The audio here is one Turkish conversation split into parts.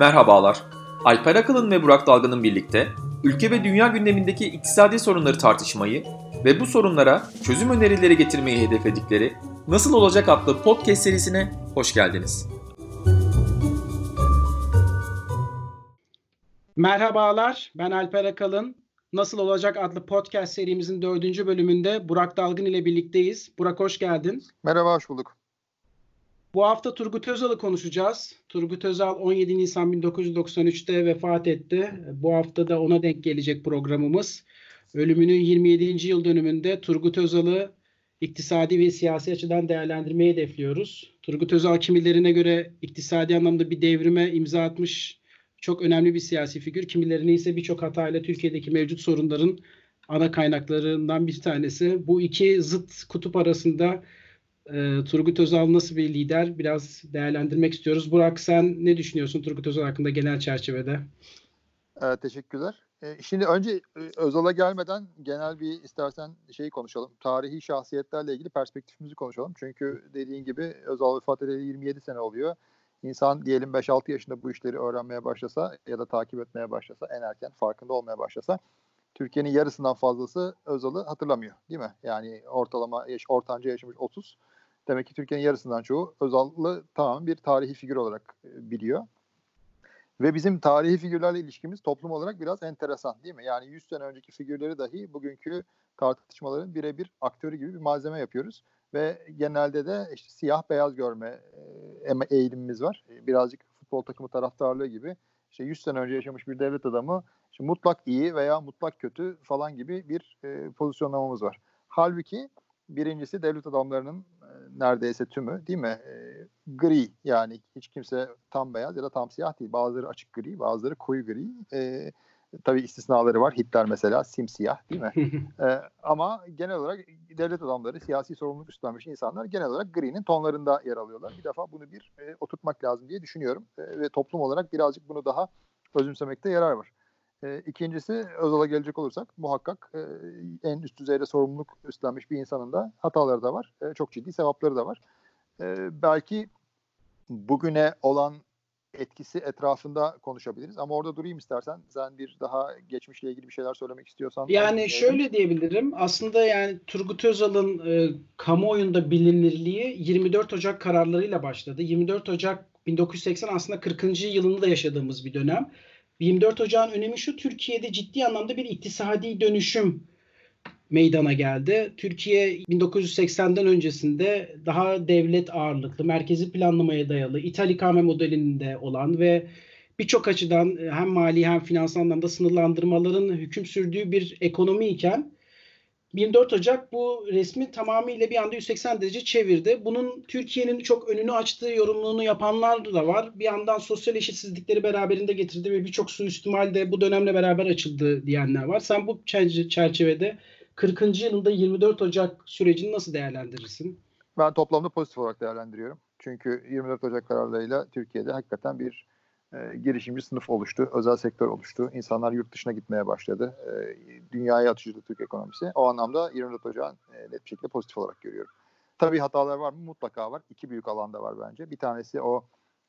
Merhabalar. Alper Akalın ve Burak Dalgın'ın birlikte ülke ve dünya gündemindeki iktisadi sorunları tartışmayı ve bu sorunlara çözüm önerileri getirmeyi hedefledikleri Nasıl Olacak adlı podcast serisine hoş geldiniz. Merhabalar, ben Alper Akalın. Nasıl Olacak adlı podcast serimizin dördüncü bölümünde Burak Dalgın ile birlikteyiz. Burak hoş geldin. Merhaba, hoş bulduk. Bu hafta Turgut Özal'ı konuşacağız. Turgut Özal 17 Nisan 1993'te vefat etti. Bu hafta da ona denk gelecek programımız. Ölümünün 27. yıl dönümünde Turgut Özal'ı iktisadi ve siyasi açıdan değerlendirmeyi hedefliyoruz. Turgut Özal kimilerine göre iktisadi anlamda bir devrime imza atmış çok önemli bir siyasi figür. Kimilerine ise birçok hatayla Türkiye'deki mevcut sorunların ana kaynaklarından bir tanesi. Bu iki zıt kutup arasında e, Turgut Özal nasıl bir lider biraz değerlendirmek istiyoruz. Burak sen ne düşünüyorsun Turgut Özal hakkında genel çerçevede? Ee, teşekkürler. Ee, şimdi önce e, Özal'a gelmeden genel bir istersen şeyi konuşalım. Tarihi şahsiyetlerle ilgili perspektifimizi konuşalım. Çünkü dediğin gibi Özal vefat edeli 27 sene oluyor. İnsan diyelim 5-6 yaşında bu işleri öğrenmeye başlasa ya da takip etmeye başlasa en erken farkında olmaya başlasa Türkiye'nin yarısından fazlası Özal'ı hatırlamıyor değil mi? Yani ortalama yaş, ortanca yaşamış 30. Demek ki Türkiye'nin yarısından çoğu Özal'ı tamamen bir tarihi figür olarak e, biliyor. Ve bizim tarihi figürlerle ilişkimiz toplum olarak biraz enteresan değil mi? Yani 100 sene önceki figürleri dahi bugünkü tartışmaların birebir aktörü gibi bir malzeme yapıyoruz. Ve genelde de işte siyah beyaz görme e, eğilimimiz var. E, birazcık futbol takımı taraftarlığı gibi. İşte 100 sene önce yaşamış bir devlet adamı işte mutlak iyi veya mutlak kötü falan gibi bir e, pozisyonlamamız var. Halbuki birincisi devlet adamlarının neredeyse tümü değil mi? E, gri yani hiç kimse tam beyaz ya da tam siyah değil. Bazıları açık gri, bazıları koyu gri. E, tabii istisnaları var. Hitler mesela simsiyah değil mi? e, ama genel olarak devlet adamları, siyasi sorumluluk üstlenmiş insanlar genel olarak gri'nin tonlarında yer alıyorlar. Bir defa bunu bir e, oturtmak lazım diye düşünüyorum. E, ve toplum olarak birazcık bunu daha özümsemekte yarar var. E, ikincisi Özal'a gelecek olursak muhakkak e, en üst düzeyde sorumluluk üstlenmiş bir insanın da hataları da var. E, çok ciddi sevapları da var. E, belki bugüne olan etkisi etrafında konuşabiliriz. Ama orada durayım istersen. Sen bir daha geçmişle ilgili bir şeyler söylemek istiyorsan. Yani şöyle diyebilirim. Aslında yani Turgut Özal'ın e, kamuoyunda bilinirliği 24 Ocak kararlarıyla başladı. 24 Ocak 1980 aslında 40. yılını da yaşadığımız bir dönem. 24 Ocak'ın önemi şu Türkiye'de ciddi anlamda bir iktisadi dönüşüm meydana geldi. Türkiye 1980'den öncesinde daha devlet ağırlıklı, merkezi planlamaya dayalı, ithal ikame modelinde olan ve birçok açıdan hem mali hem finansal anlamda sınırlandırmaların hüküm sürdüğü bir ekonomi iken 24 Ocak bu resmi tamamıyla bir anda 180 derece çevirdi. Bunun Türkiye'nin çok önünü açtığı yorumluğunu yapanlar da var. Bir yandan sosyal eşitsizlikleri beraberinde getirdi ve birçok suistimal de bu dönemle beraber açıldı diyenler var. Sen bu çerçevede 40. yılında 24 Ocak sürecini nasıl değerlendirirsin? Ben toplamda pozitif olarak değerlendiriyorum. Çünkü 24 Ocak kararlarıyla Türkiye'de hakikaten bir e, girişimci sınıf oluştu, özel sektör oluştu. İnsanlar yurt dışına gitmeye başladı. E, dünyaya atıştı Türk ekonomisi. O anlamda 24 Ocak'ın e, net bir şekilde pozitif olarak görüyorum. Tabii hatalar var mı? Mutlaka var. İki büyük alanda var bence. Bir tanesi o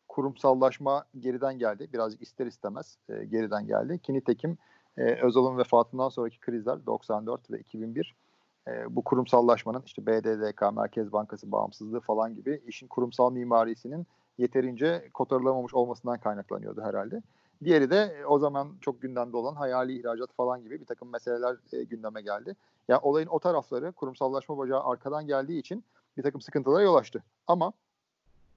kurumsallaşma geriden geldi. Birazcık ister istemez e, geriden geldi. Ki nitekim e, Özal'ın vefatından sonraki krizler 94 ve 2001 e, bu kurumsallaşmanın işte BDDK, Merkez Bankası bağımsızlığı falan gibi işin kurumsal mimarisinin yeterince kotarılamamış olmasından kaynaklanıyordu herhalde. Diğeri de e, o zaman çok gündemde olan hayali ihracat falan gibi bir takım meseleler e, gündeme geldi. Ya yani olayın o tarafları kurumsallaşma bacağı arkadan geldiği için bir takım sıkıntılara yol açtı. Ama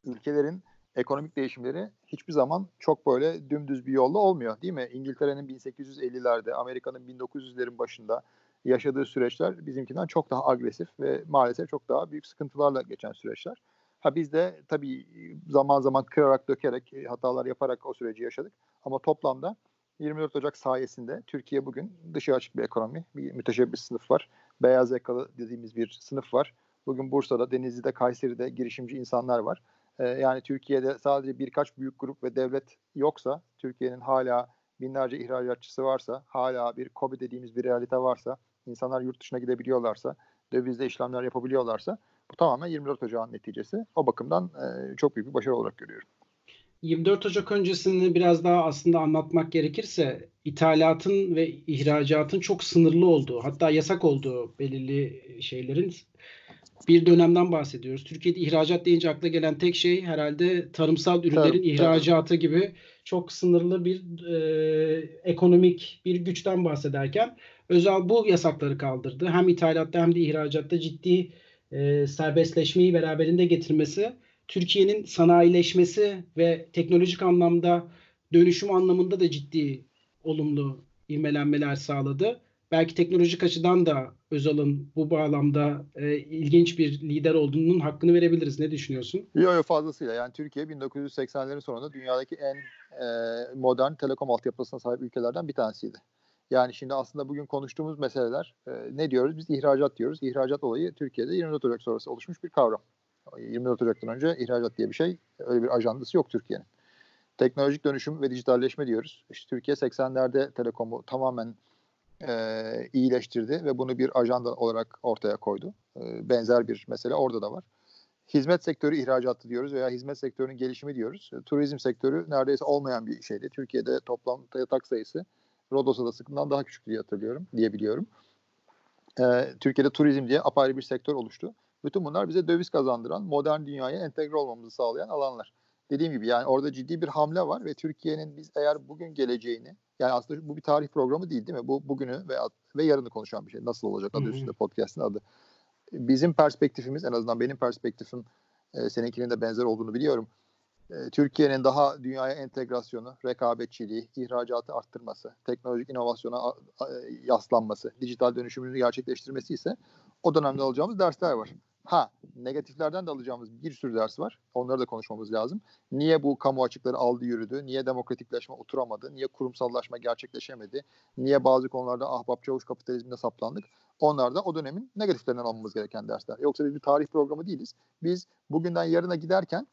ülkelerin ekonomik değişimleri hiçbir zaman çok böyle dümdüz bir yolla olmuyor değil mi? İngiltere'nin 1850'lerde, Amerika'nın 1900'lerin başında yaşadığı süreçler bizimkinden çok daha agresif ve maalesef çok daha büyük sıkıntılarla geçen süreçler. Ha biz de tabii zaman zaman kırarak dökerek hatalar yaparak o süreci yaşadık. Ama toplamda 24 Ocak sayesinde Türkiye bugün dışı açık bir ekonomi, bir müteşebbis sınıf var. Beyaz yakalı dediğimiz bir sınıf var. Bugün Bursa'da, Denizli'de, Kayseri'de girişimci insanlar var. Ee, yani Türkiye'de sadece birkaç büyük grup ve devlet yoksa, Türkiye'nin hala binlerce ihracatçısı varsa, hala bir KOBİ dediğimiz bir realite varsa, insanlar yurt dışına gidebiliyorlarsa, dövizde işlemler yapabiliyorlarsa bu tamamen 24 Ocak'ın neticesi. O bakımdan e, çok büyük bir başarı olarak görüyorum. 24 Ocak öncesini biraz daha aslında anlatmak gerekirse ithalatın ve ihracatın çok sınırlı olduğu hatta yasak olduğu belirli şeylerin bir dönemden bahsediyoruz. Türkiye'de ihracat deyince akla gelen tek şey herhalde tarımsal ürünlerin Tabii, ihracatı gibi çok sınırlı bir e, ekonomik bir güçten bahsederken Özal bu yasakları kaldırdı. Hem ithalatta hem de ihracatta ciddi e, serbestleşmeyi beraberinde getirmesi Türkiye'nin sanayileşmesi ve teknolojik anlamda dönüşüm anlamında da ciddi olumlu ivmelenmeler sağladı. Belki teknolojik açıdan da Özal'ın bu bağlamda e, ilginç bir lider olduğunun hakkını verebiliriz. Ne düşünüyorsun? Yok yok fazlasıyla. Yani Türkiye 1980'lerin sonunda dünyadaki en e, modern telekom altyapısına sahip ülkelerden bir tanesiydi. Yani şimdi aslında bugün konuştuğumuz meseleler e, ne diyoruz? Biz ihracat diyoruz. İhracat olayı Türkiye'de 24 Ocak sonrası oluşmuş bir kavram. 24 Ocak'tan önce ihracat diye bir şey, öyle bir ajandası yok Türkiye'nin. Teknolojik dönüşüm ve dijitalleşme diyoruz. İşte Türkiye 80'lerde telekomu tamamen e, iyileştirdi ve bunu bir ajanda olarak ortaya koydu. E, benzer bir mesele orada da var. Hizmet sektörü ihracatı diyoruz veya hizmet sektörünün gelişimi diyoruz. Turizm sektörü neredeyse olmayan bir şeydi. Türkiye'de toplam yatak sayısı Rodos Adası'ndan daha küçüktü diye hatırlıyorum, diyebiliyorum. E, Türkiye'de turizm diye apayrı bir sektör oluştu. Bütün bunlar bize döviz kazandıran, modern dünyaya entegre olmamızı sağlayan alanlar. Dediğim gibi yani orada ciddi bir hamle var ve Türkiye'nin biz eğer bugün geleceğini, yani aslında bu bir tarih programı değil değil mi? Bu bugünü ve, ve yarını konuşan bir şey. Nasıl olacak adı üstünde podcast'ın adı. Bizim perspektifimiz en azından benim perspektifim e, seninkinin de benzer olduğunu biliyorum. E, Türkiye'nin daha dünyaya entegrasyonu, rekabetçiliği, ihracatı arttırması, teknolojik inovasyona yaslanması, dijital dönüşümünü gerçekleştirmesi ise o dönemde alacağımız dersler var. Ha negatiflerden de alacağımız bir sürü ders var. Onları da konuşmamız lazım. Niye bu kamu açıkları aldı yürüdü? Niye demokratikleşme oturamadı? Niye kurumsallaşma gerçekleşemedi? Niye bazı konularda ahbap çavuş kapitalizmine saplandık? Onlar da o dönemin negatiflerinden almamız gereken dersler. Yoksa biz bir tarih programı değiliz. Biz bugünden yarına giderken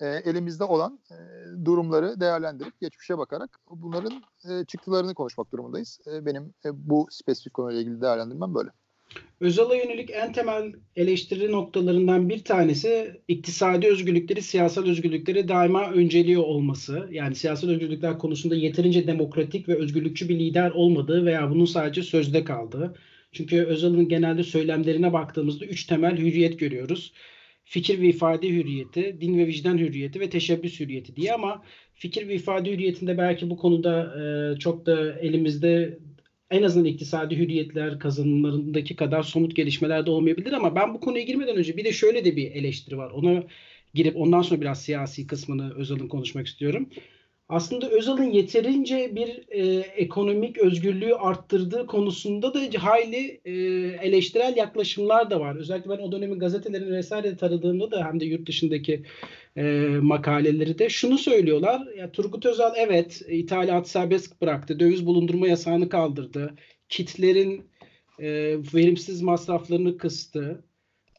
e, elimizde olan e, durumları değerlendirip geçmişe bakarak bunların e, çıktılarını konuşmak durumundayız. E, benim e, bu spesifik konuyla ilgili değerlendirmem böyle. Özal'a yönelik en temel eleştiri noktalarından bir tanesi iktisadi özgürlükleri, siyasal özgürlükleri daima önceliği olması. Yani siyasal özgürlükler konusunda yeterince demokratik ve özgürlükçü bir lider olmadığı veya bunun sadece sözde kaldığı. Çünkü Özal'ın genelde söylemlerine baktığımızda üç temel hürriyet görüyoruz. Fikir ve ifade hürriyeti, din ve vicdan hürriyeti ve teşebbüs hürriyeti diye ama fikir ve ifade hürriyetinde belki bu konuda e, çok da elimizde en azından iktisadi hürriyetler kazanımlarındaki kadar somut gelişmeler de olmayabilir ama ben bu konuya girmeden önce bir de şöyle de bir eleştiri var. Ona girip ondan sonra biraz siyasi kısmını Özal'ın konuşmak istiyorum. Aslında Özal'ın yeterince bir e, ekonomik özgürlüğü arttırdığı konusunda da hayli e, eleştirel yaklaşımlar da var. Özellikle ben o dönemin gazetelerini vesaire taradığımda da hem de yurt dışındaki e, makaleleri de şunu söylüyorlar. Ya Turgut Özal evet ithalat serbest bıraktı. Döviz bulundurma yasağını kaldırdı. Kitlerin e, verimsiz masraflarını kıstı.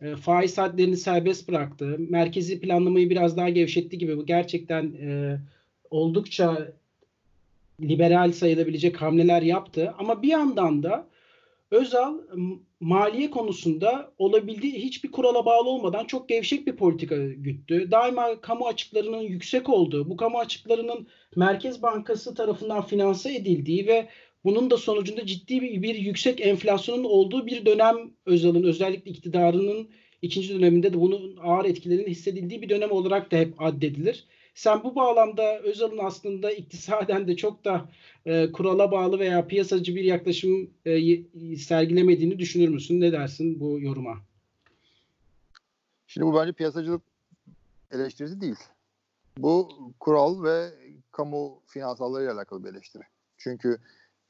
E, faiz hadlerini serbest bıraktı. Merkezi planlamayı biraz daha gevşetti gibi. Bu gerçekten e, oldukça liberal sayılabilecek hamleler yaptı. Ama bir yandan da Özal maliye konusunda olabildiği hiçbir kurala bağlı olmadan çok gevşek bir politika güttü. Daima kamu açıklarının yüksek olduğu, bu kamu açıklarının Merkez Bankası tarafından finanse edildiği ve bunun da sonucunda ciddi bir, bir yüksek enflasyonun olduğu bir dönem Özal'ın özellikle iktidarının ikinci döneminde de bunun ağır etkilerinin hissedildiği bir dönem olarak da hep addedilir. Sen bu bağlamda Özal'ın aslında iktisaden de çok da e, kurala bağlı veya piyasacı bir yaklaşım e, sergilemediğini düşünür müsün? Ne dersin bu yoruma? Şimdi bu bence piyasacılık eleştirisi değil. Bu kural ve kamu finansallarıyla alakalı bir eleştiri. Çünkü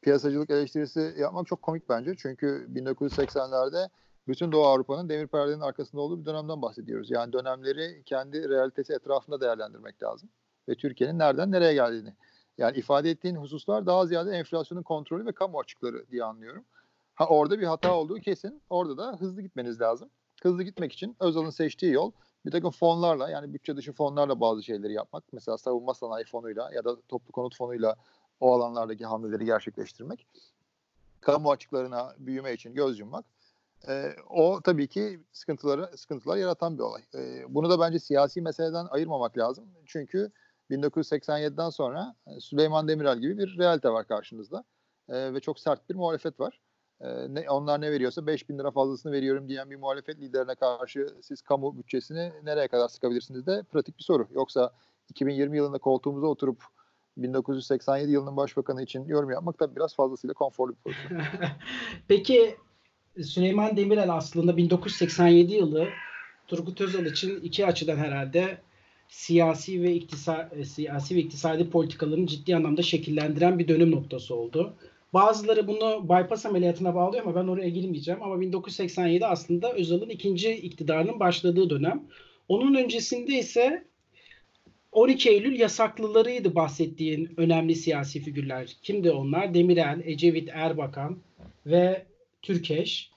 piyasacılık eleştirisi yapmak çok komik bence. Çünkü 1980'lerde bütün Doğu Avrupa'nın demir perdenin arkasında olduğu bir dönemden bahsediyoruz. Yani dönemleri kendi realitesi etrafında değerlendirmek lazım. Ve Türkiye'nin nereden nereye geldiğini. Yani ifade ettiğin hususlar daha ziyade enflasyonun kontrolü ve kamu açıkları diye anlıyorum. Ha orada bir hata olduğu kesin. Orada da hızlı gitmeniz lazım. Hızlı gitmek için Özal'ın seçtiği yol bir takım fonlarla yani bütçe dışı fonlarla bazı şeyleri yapmak. Mesela savunma sanayi fonuyla ya da toplu konut fonuyla o alanlardaki hamleleri gerçekleştirmek. Kamu açıklarına büyüme için göz yummak e, o tabii ki sıkıntıları sıkıntılar yaratan bir olay. E, bunu da bence siyasi meseleden ayırmamak lazım. Çünkü 1987'den sonra Süleyman Demirel gibi bir realite var karşınızda. E, ve çok sert bir muhalefet var. E, ne, onlar ne veriyorsa 5 bin lira fazlasını veriyorum diyen bir muhalefet liderine karşı siz kamu bütçesini nereye kadar sıkabilirsiniz de pratik bir soru. Yoksa 2020 yılında koltuğumuza oturup 1987 yılının başbakanı için yorum yapmak da biraz fazlasıyla konforlu bir pozisyon. Peki Süleyman Demirel aslında 1987 yılı Turgut Özal için iki açıdan herhalde siyasi ve iktisa, e, siyasi ve iktisadi politikalarını ciddi anlamda şekillendiren bir dönüm noktası oldu. Bazıları bunu bypass ameliyatına bağlıyor ama ben oraya girmeyeceğim. Ama 1987 aslında Özal'ın ikinci iktidarının başladığı dönem. Onun öncesinde ise 12 Eylül yasaklılarıydı bahsettiğin önemli siyasi figürler. Kimdi onlar? Demirel, Ecevit Erbakan ve Türkeş.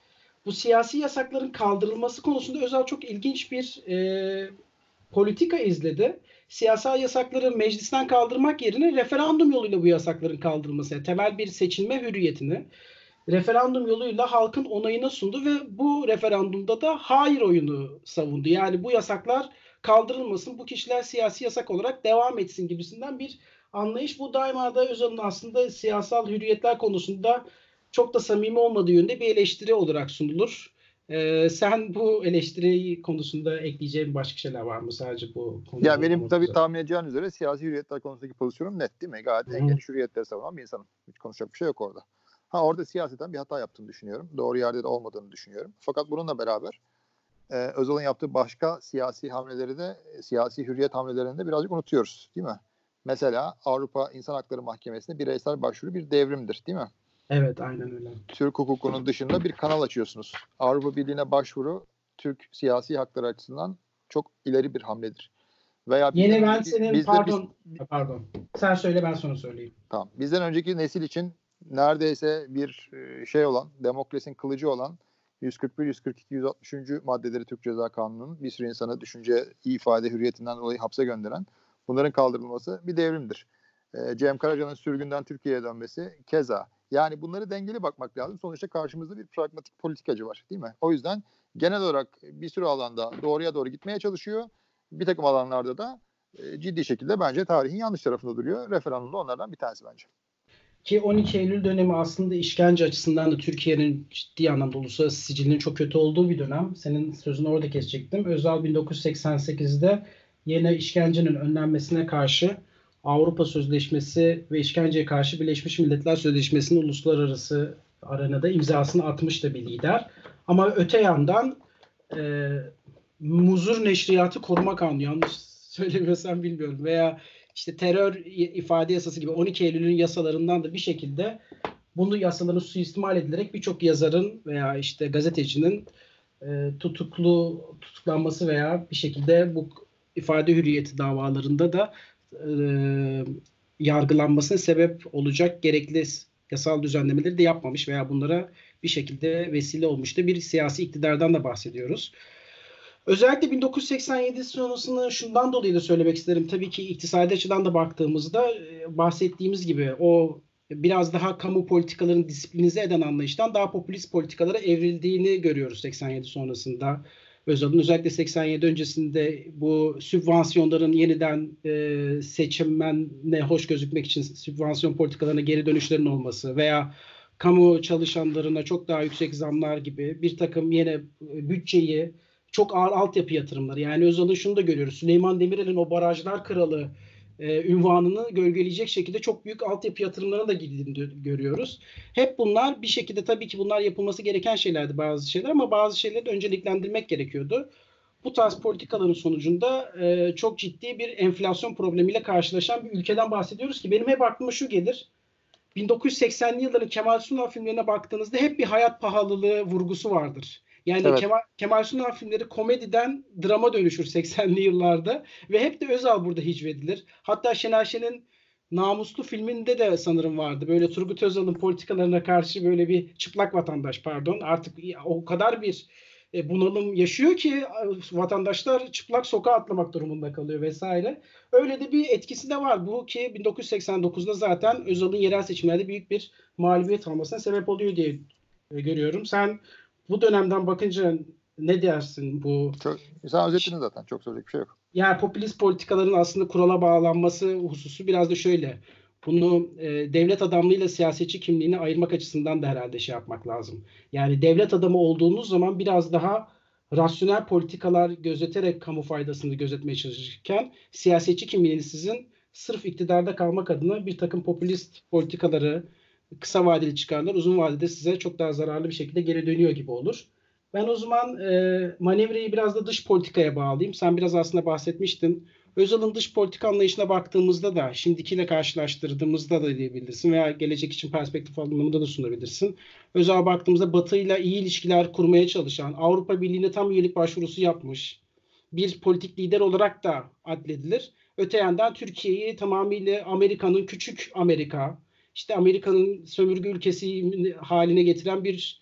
Bu siyasi yasakların kaldırılması konusunda Özal çok ilginç bir e, politika izledi. Siyasal yasakları meclisten kaldırmak yerine referandum yoluyla bu yasakların kaldırılması, yani temel bir seçilme hürriyetini referandum yoluyla halkın onayına sundu ve bu referandumda da hayır oyunu savundu. Yani bu yasaklar kaldırılmasın, bu kişiler siyasi yasak olarak devam etsin gibisinden bir anlayış. Bu daima da Özal'ın aslında siyasal hürriyetler konusunda çok da samimi olmadığı yönde bir eleştiri olarak sunulur. Ee, sen bu eleştiri konusunda ekleyeceğin başka şeyler var mı sadece bu konuda? Ya benim tabii tahmin edeceğin üzere siyasi hürriyetler konusundaki pozisyonum net değil mi? Gayet en geniş hürriyetleri savunan bir insanım. Hiç konuşacak bir şey yok orada. Ha orada siyaseten bir hata yaptığını düşünüyorum. Doğru yerde de olmadığını düşünüyorum. Fakat bununla beraber e, Özal'ın yaptığı başka siyasi hamleleri de siyasi hürriyet hamlelerini de birazcık unutuyoruz değil mi? Mesela Avrupa İnsan Hakları Mahkemesi'ne bireysel başvuru bir devrimdir değil mi? Evet aynen öyle. Türk hukukunun dışında bir kanal açıyorsunuz. Avrupa Birliği'ne başvuru Türk siyasi hakları açısından çok ileri bir hamledir. Veya Yeni ben senin bizde, pardon biz, pardon. Sen söyle ben sonra söyleyeyim. Tamam. Bizden önceki nesil için neredeyse bir e, şey olan, demokrasinin kılıcı olan 141, 142, 160. maddeleri Türk Ceza Kanunu'nun bir sürü insana düşünce, ifade hürriyetinden dolayı hapse gönderen bunların kaldırılması bir devrimdir. E, Cem Karaca'nın sürgünden Türkiye'ye dönmesi keza. Yani bunları dengeli bakmak lazım. Sonuçta karşımızda bir pragmatik politikacı var değil mi? O yüzden genel olarak bir sürü alanda doğruya doğru gitmeye çalışıyor. Bir takım alanlarda da e, ciddi şekilde bence tarihin yanlış tarafında duruyor. Referandum da onlardan bir tanesi bence. Ki 12 Eylül dönemi aslında işkence açısından da Türkiye'nin ciddi anlamda uluslararası sicilinin çok kötü olduğu bir dönem. Senin sözünü orada kesecektim. Özal 1988'de yine işkencenin önlenmesine karşı Avrupa Sözleşmesi ve işkenceye karşı Birleşmiş Milletler Sözleşmesi'nin uluslararası arenada imzasını atmış da bir lider. Ama öte yandan e, Muzur Neşriyatı Koruma Kanunu yanlış söylemiyorsam bilmiyorum veya işte terör ifade yasası gibi 12 Eylül'ün yasalarından da bir şekilde bunu yasaların suistimal edilerek birçok yazarın veya işte gazetecinin e, tutuklu tutuklanması veya bir şekilde bu ifade hürriyeti davalarında da e, yargılanmasına sebep olacak gerekli yasal düzenlemeleri de yapmamış veya bunlara bir şekilde vesile olmuştu. Bir siyasi iktidardan da bahsediyoruz. Özellikle 1987 sonrasını şundan dolayı da söylemek isterim. Tabii ki iktisadi açıdan da baktığımızda e, bahsettiğimiz gibi o biraz daha kamu politikalarını disiplinize eden anlayıştan daha popülist politikalara evrildiğini görüyoruz 87 sonrasında. Özal'ın özellikle 87 öncesinde bu sübvansiyonların yeniden e, seçimmenle hoş gözükmek için sübvansiyon politikalarına geri dönüşlerin olması veya kamu çalışanlarına çok daha yüksek zamlar gibi bir takım yine bütçeyi çok ağır altyapı yatırımları. Yani Özal'ın şunu da görüyoruz. Süleyman Demirel'in o barajlar kralı e, ünvanını gölgeleyecek şekilde çok büyük altyapı yatırımlarına da girdiğini görüyoruz. Hep bunlar bir şekilde tabii ki bunlar yapılması gereken şeylerdi bazı şeyler ama bazı şeyleri önceliklendirmek gerekiyordu. Bu tarz politikaların sonucunda e, çok ciddi bir enflasyon problemiyle karşılaşan bir ülkeden bahsediyoruz ki benim hep aklıma şu gelir. 1980'li yılların Kemal Sunal filmlerine baktığınızda hep bir hayat pahalılığı vurgusu vardır. Yani evet. Kemal, Kemal Sunal filmleri komediden drama dönüşür 80'li yıllarda ve hep de Özal burada hicvedilir. Hatta Şener Şen'in Namuslu filminde de sanırım vardı. Böyle Turgut Özal'ın politikalarına karşı böyle bir çıplak vatandaş pardon artık o kadar bir e, bunalım yaşıyor ki vatandaşlar çıplak sokağa atlamak durumunda kalıyor vesaire. Öyle de bir etkisi de var. Bu ki 1989'da zaten Özal'ın yerel seçimlerde büyük bir mağlubiyet almasına sebep oluyor diye e, görüyorum. Sen bu dönemden bakınca ne dersin bu? Çok, sen özetledin zaten. Çok söyleyecek bir şey yok. Yani popülist politikaların aslında kurala bağlanması hususu biraz da şöyle. Bunu e, devlet adamlığıyla siyasetçi kimliğini ayırmak açısından da herhalde şey yapmak lazım. Yani devlet adamı olduğunuz zaman biraz daha rasyonel politikalar gözeterek kamu faydasını gözetmeye çalışırken siyasetçi kimliğiniz sizin sırf iktidarda kalmak adına bir takım popülist politikaları, kısa vadeli çıkarlar uzun vadede size çok daha zararlı bir şekilde geri dönüyor gibi olur. Ben o zaman e, manevrayı biraz da dış politikaya bağlayayım. Sen biraz aslında bahsetmiştin. Özal'ın dış politika anlayışına baktığımızda da şimdikiyle karşılaştırdığımızda da diyebilirsin veya gelecek için perspektif anlamında da sunabilirsin. Özal'a baktığımızda Batı ile iyi ilişkiler kurmaya çalışan, Avrupa Birliği'ne tam üyelik başvurusu yapmış bir politik lider olarak da adledilir. Öte yandan Türkiye'yi tamamıyla Amerika'nın küçük Amerika, işte Amerika'nın sömürge ülkesi haline getiren bir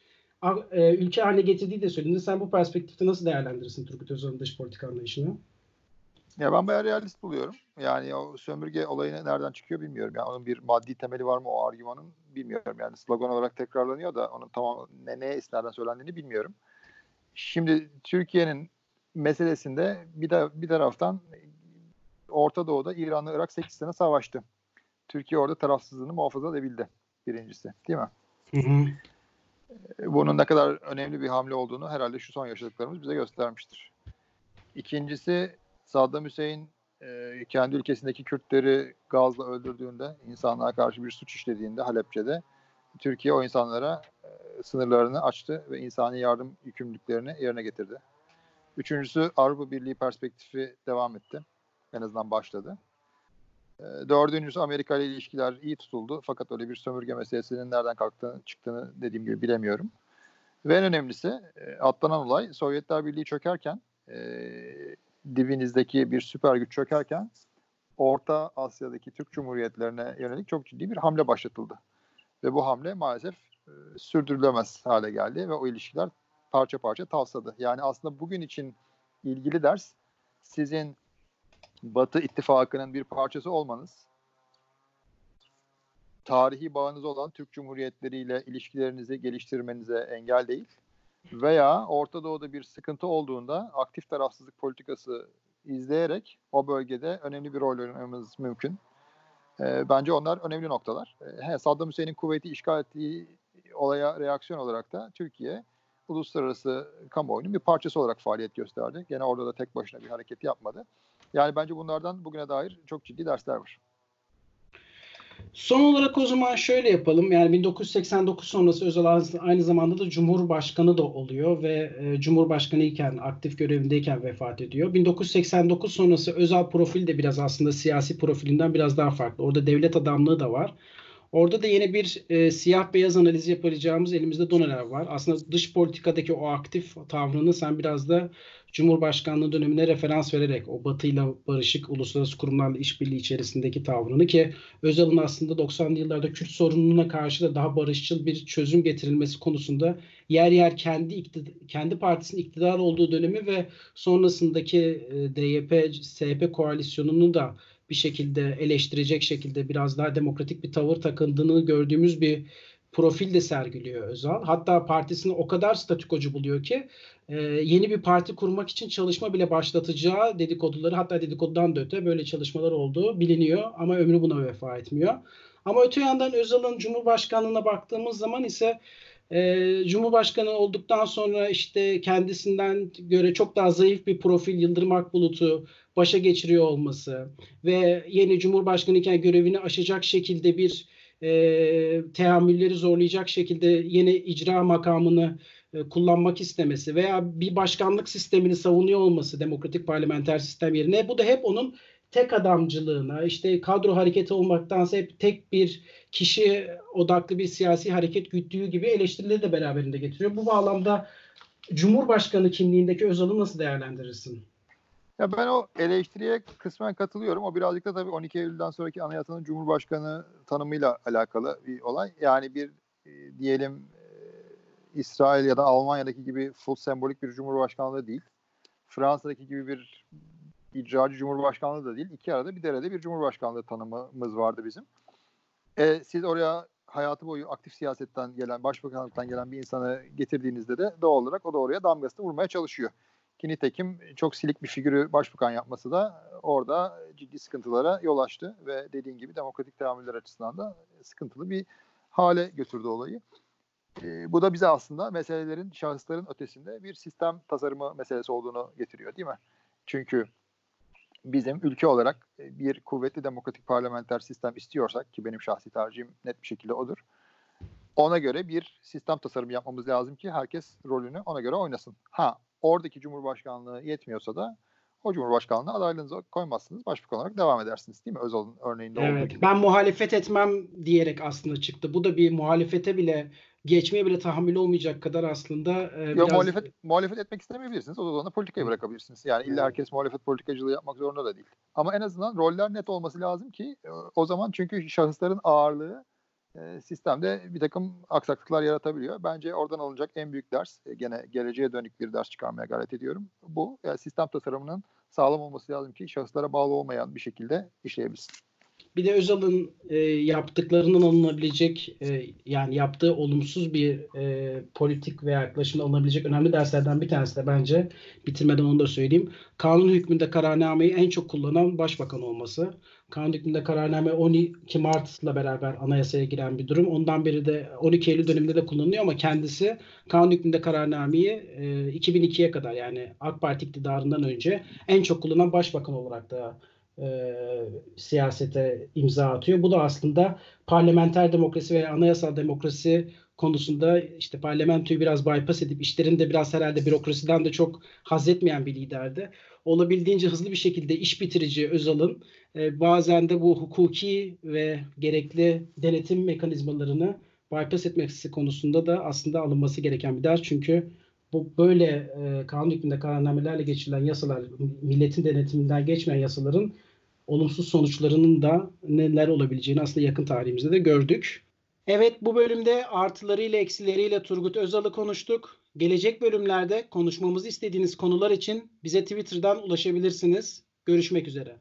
e, ülke haline getirdiği de söylenir. Sen bu perspektifte nasıl değerlendirirsin Turgut Özal'ın dış politika anlayışını? Ya ben bayağı realist buluyorum. Yani o sömürge olayı nereden çıkıyor bilmiyorum. Yani onun bir maddi temeli var mı o argümanın bilmiyorum. Yani slogan olarak tekrarlanıyor da onun tamam ne neye istinaden söylendiğini bilmiyorum. Şimdi Türkiye'nin meselesinde bir de bir taraftan Orta Doğu'da İran'la Irak 8 sene savaştı. Türkiye orada tarafsızlığını muhafaza edebildi birincisi değil mi? Hı hı. Bunun ne kadar önemli bir hamle olduğunu herhalde şu son yaşadıklarımız bize göstermiştir. İkincisi Saddam Hüseyin e, kendi ülkesindeki Kürtleri gazla öldürdüğünde, insanlığa karşı bir suç işlediğinde Halepçe'de Türkiye o insanlara e, sınırlarını açtı ve insani yardım yükümlülüklerini yerine getirdi. Üçüncüsü Avrupa Birliği perspektifi devam etti. En azından başladı. E, dördüncüsü Amerika ile ilişkiler iyi tutuldu. Fakat öyle bir sömürge meselesinin nereden kalktığını, çıktığını dediğim gibi bilemiyorum. Ve en önemlisi e, atlanan olay Sovyetler Birliği çökerken e, dibinizdeki bir süper güç çökerken Orta Asya'daki Türk Cumhuriyetlerine yönelik çok ciddi bir hamle başlatıldı. Ve bu hamle maalesef e, sürdürülemez hale geldi ve o ilişkiler parça parça tavsadı. Yani aslında bugün için ilgili ders sizin Batı ittifakının bir parçası olmanız, tarihi bağınız olan Türk Cumhuriyetleri ile ilişkilerinizi geliştirmenize engel değil veya Orta Doğu'da bir sıkıntı olduğunda aktif tarafsızlık politikası izleyerek o bölgede önemli bir rol oynamamız mümkün. E, bence onlar önemli noktalar. E, he, Saddam Hüseyin'in kuvveti işgal ettiği olaya reaksiyon olarak da Türkiye uluslararası kamuoyunun bir parçası olarak faaliyet gösterdi. Gene orada da tek başına bir hareket yapmadı. Yani bence bunlardan bugüne dair çok ciddi dersler var. Son olarak o zaman şöyle yapalım. Yani 1989 sonrası Özal aynı zamanda da Cumhurbaşkanı da oluyor ve e, Cumhurbaşkanı iken aktif görevindeyken vefat ediyor. 1989 sonrası Özal profil de biraz aslında siyasi profilinden biraz daha farklı. Orada devlet adamlığı da var. Orada da yine bir e, siyah beyaz analiz yapacağımız elimizde doneler var. Aslında dış politikadaki o aktif tavrını sen biraz da Cumhurbaşkanlığı dönemine referans vererek o batıyla barışık uluslararası kurumlarla işbirliği içerisindeki tavrını ki Özal'ın aslında 90'lı yıllarda Kürt sorununa karşı da daha barışçıl bir çözüm getirilmesi konusunda yer yer kendi kendi partisinin iktidar olduğu dönemi ve sonrasındaki e, DYP SP koalisyonunu da bir şekilde eleştirecek şekilde biraz daha demokratik bir tavır takındığını gördüğümüz bir profil de sergiliyor Özal. Hatta partisini o kadar statükocu buluyor ki e, yeni bir parti kurmak için çalışma bile başlatacağı dedikoduları hatta dedikodudan da öte böyle çalışmalar olduğu biliniyor ama ömrü buna vefa etmiyor. Ama öte yandan Özal'ın Cumhurbaşkanlığına baktığımız zaman ise e, Cumhurbaşkanı olduktan sonra işte kendisinden göre çok daha zayıf bir profil Yıldırım Akbulut'u başa geçiriyor olması ve yeni Cumhurbaşkanı iken görevini aşacak şekilde bir e, teamülleri zorlayacak şekilde yeni icra makamını e, kullanmak istemesi veya bir başkanlık sistemini savunuyor olması demokratik parlamenter sistem yerine bu da hep onun tek adamcılığına işte kadro hareketi olmaktansa hep tek bir kişi odaklı bir siyasi hareket güttüğü gibi eleştirileri de beraberinde getiriyor. Bu bağlamda Cumhurbaşkanı kimliğindeki Özal'ı nasıl değerlendirirsin? Ya ben o eleştiriye kısmen katılıyorum. O birazcık da tabii 12 Eylül'den sonraki anayasanın Cumhurbaşkanı tanımıyla alakalı bir olay. Yani bir e, diyelim e, İsrail ya da Almanya'daki gibi full sembolik bir cumhurbaşkanlığı değil. Fransa'daki gibi bir icracı cumhurbaşkanlığı da değil. İki arada bir derede bir cumhurbaşkanlığı tanımımız vardı bizim. E, siz oraya hayatı boyu aktif siyasetten gelen, başbakanlıktan gelen bir insanı getirdiğinizde de doğal olarak o da oraya damgasını vurmaya çalışıyor. Ki nitekim çok silik bir figürü başbakan yapması da orada ciddi sıkıntılara yol açtı ve dediğin gibi demokratik teamüller açısından da sıkıntılı bir hale götürdü olayı. E, bu da bize aslında meselelerin, şahısların ötesinde bir sistem tasarımı meselesi olduğunu getiriyor değil mi? Çünkü bizim ülke olarak bir kuvvetli demokratik parlamenter sistem istiyorsak ki benim şahsi tercihim net bir şekilde odur. Ona göre bir sistem tasarımı yapmamız lazım ki herkes rolünü ona göre oynasın. Ha oradaki cumhurbaşkanlığı yetmiyorsa da o cumhurbaşkanlığına adaylığınızı koymazsınız. Başbakan olarak devam edersiniz değil mi? Özal'ın örneğinde evet, olduğu gibi. Ben muhalefet etmem diyerek aslında çıktı. Bu da bir muhalefete bile geçmeye bile tahammül olmayacak kadar aslında e, Yo, biraz... muhalefet, muhalefet etmek istemeyebilirsiniz. O zaman da politikayı bırakabilirsiniz. Yani illa herkes muhalefet politikacılığı yapmak zorunda da değil. Ama en azından roller net olması lazım ki e, o zaman çünkü şahısların ağırlığı e, sistemde bir takım aksaklıklar yaratabiliyor. Bence oradan alınacak en büyük ders, e, gene geleceğe dönük bir ders çıkarmaya gayret ediyorum. Bu yani sistem tasarımının sağlam olması lazım ki şahıslara bağlı olmayan bir şekilde işleyebilsin. Bir de Özal'ın e, yaptıklarının alınabilecek e, yani yaptığı olumsuz bir e, politik ve yaklaşımda alınabilecek önemli derslerden bir tanesi de bence bitirmeden onu da söyleyeyim. Kanun hükmünde kararnameyi en çok kullanan başbakan olması. Kanun hükmünde kararname 12 Mart'la beraber anayasaya giren bir durum. Ondan beri de 12 Eylül döneminde de kullanılıyor ama kendisi kanun hükmünde kararnameyi e, 2002'ye kadar yani AK Parti iktidarından önce en çok kullanan başbakan olarak da e, siyasete imza atıyor. Bu da aslında parlamenter demokrasi ve anayasal demokrasi konusunda işte parlamentoyu biraz bypass edip işlerinde biraz herhalde bürokrasiden de çok haz etmeyen bir liderdi. Olabildiğince hızlı bir şekilde iş bitirici Özal'ın e, bazen de bu hukuki ve gerekli denetim mekanizmalarını bypass etmesi konusunda da aslında alınması gereken bir ders. Çünkü bu böyle e, kanun hükmünde kararnamelerle geçirilen yasalar, milletin denetiminden geçmeyen yasaların olumsuz sonuçlarının da neler olabileceğini aslında yakın tarihimizde de gördük. Evet bu bölümde artılarıyla eksileriyle Turgut Özal'ı konuştuk. Gelecek bölümlerde konuşmamızı istediğiniz konular için bize Twitter'dan ulaşabilirsiniz. Görüşmek üzere.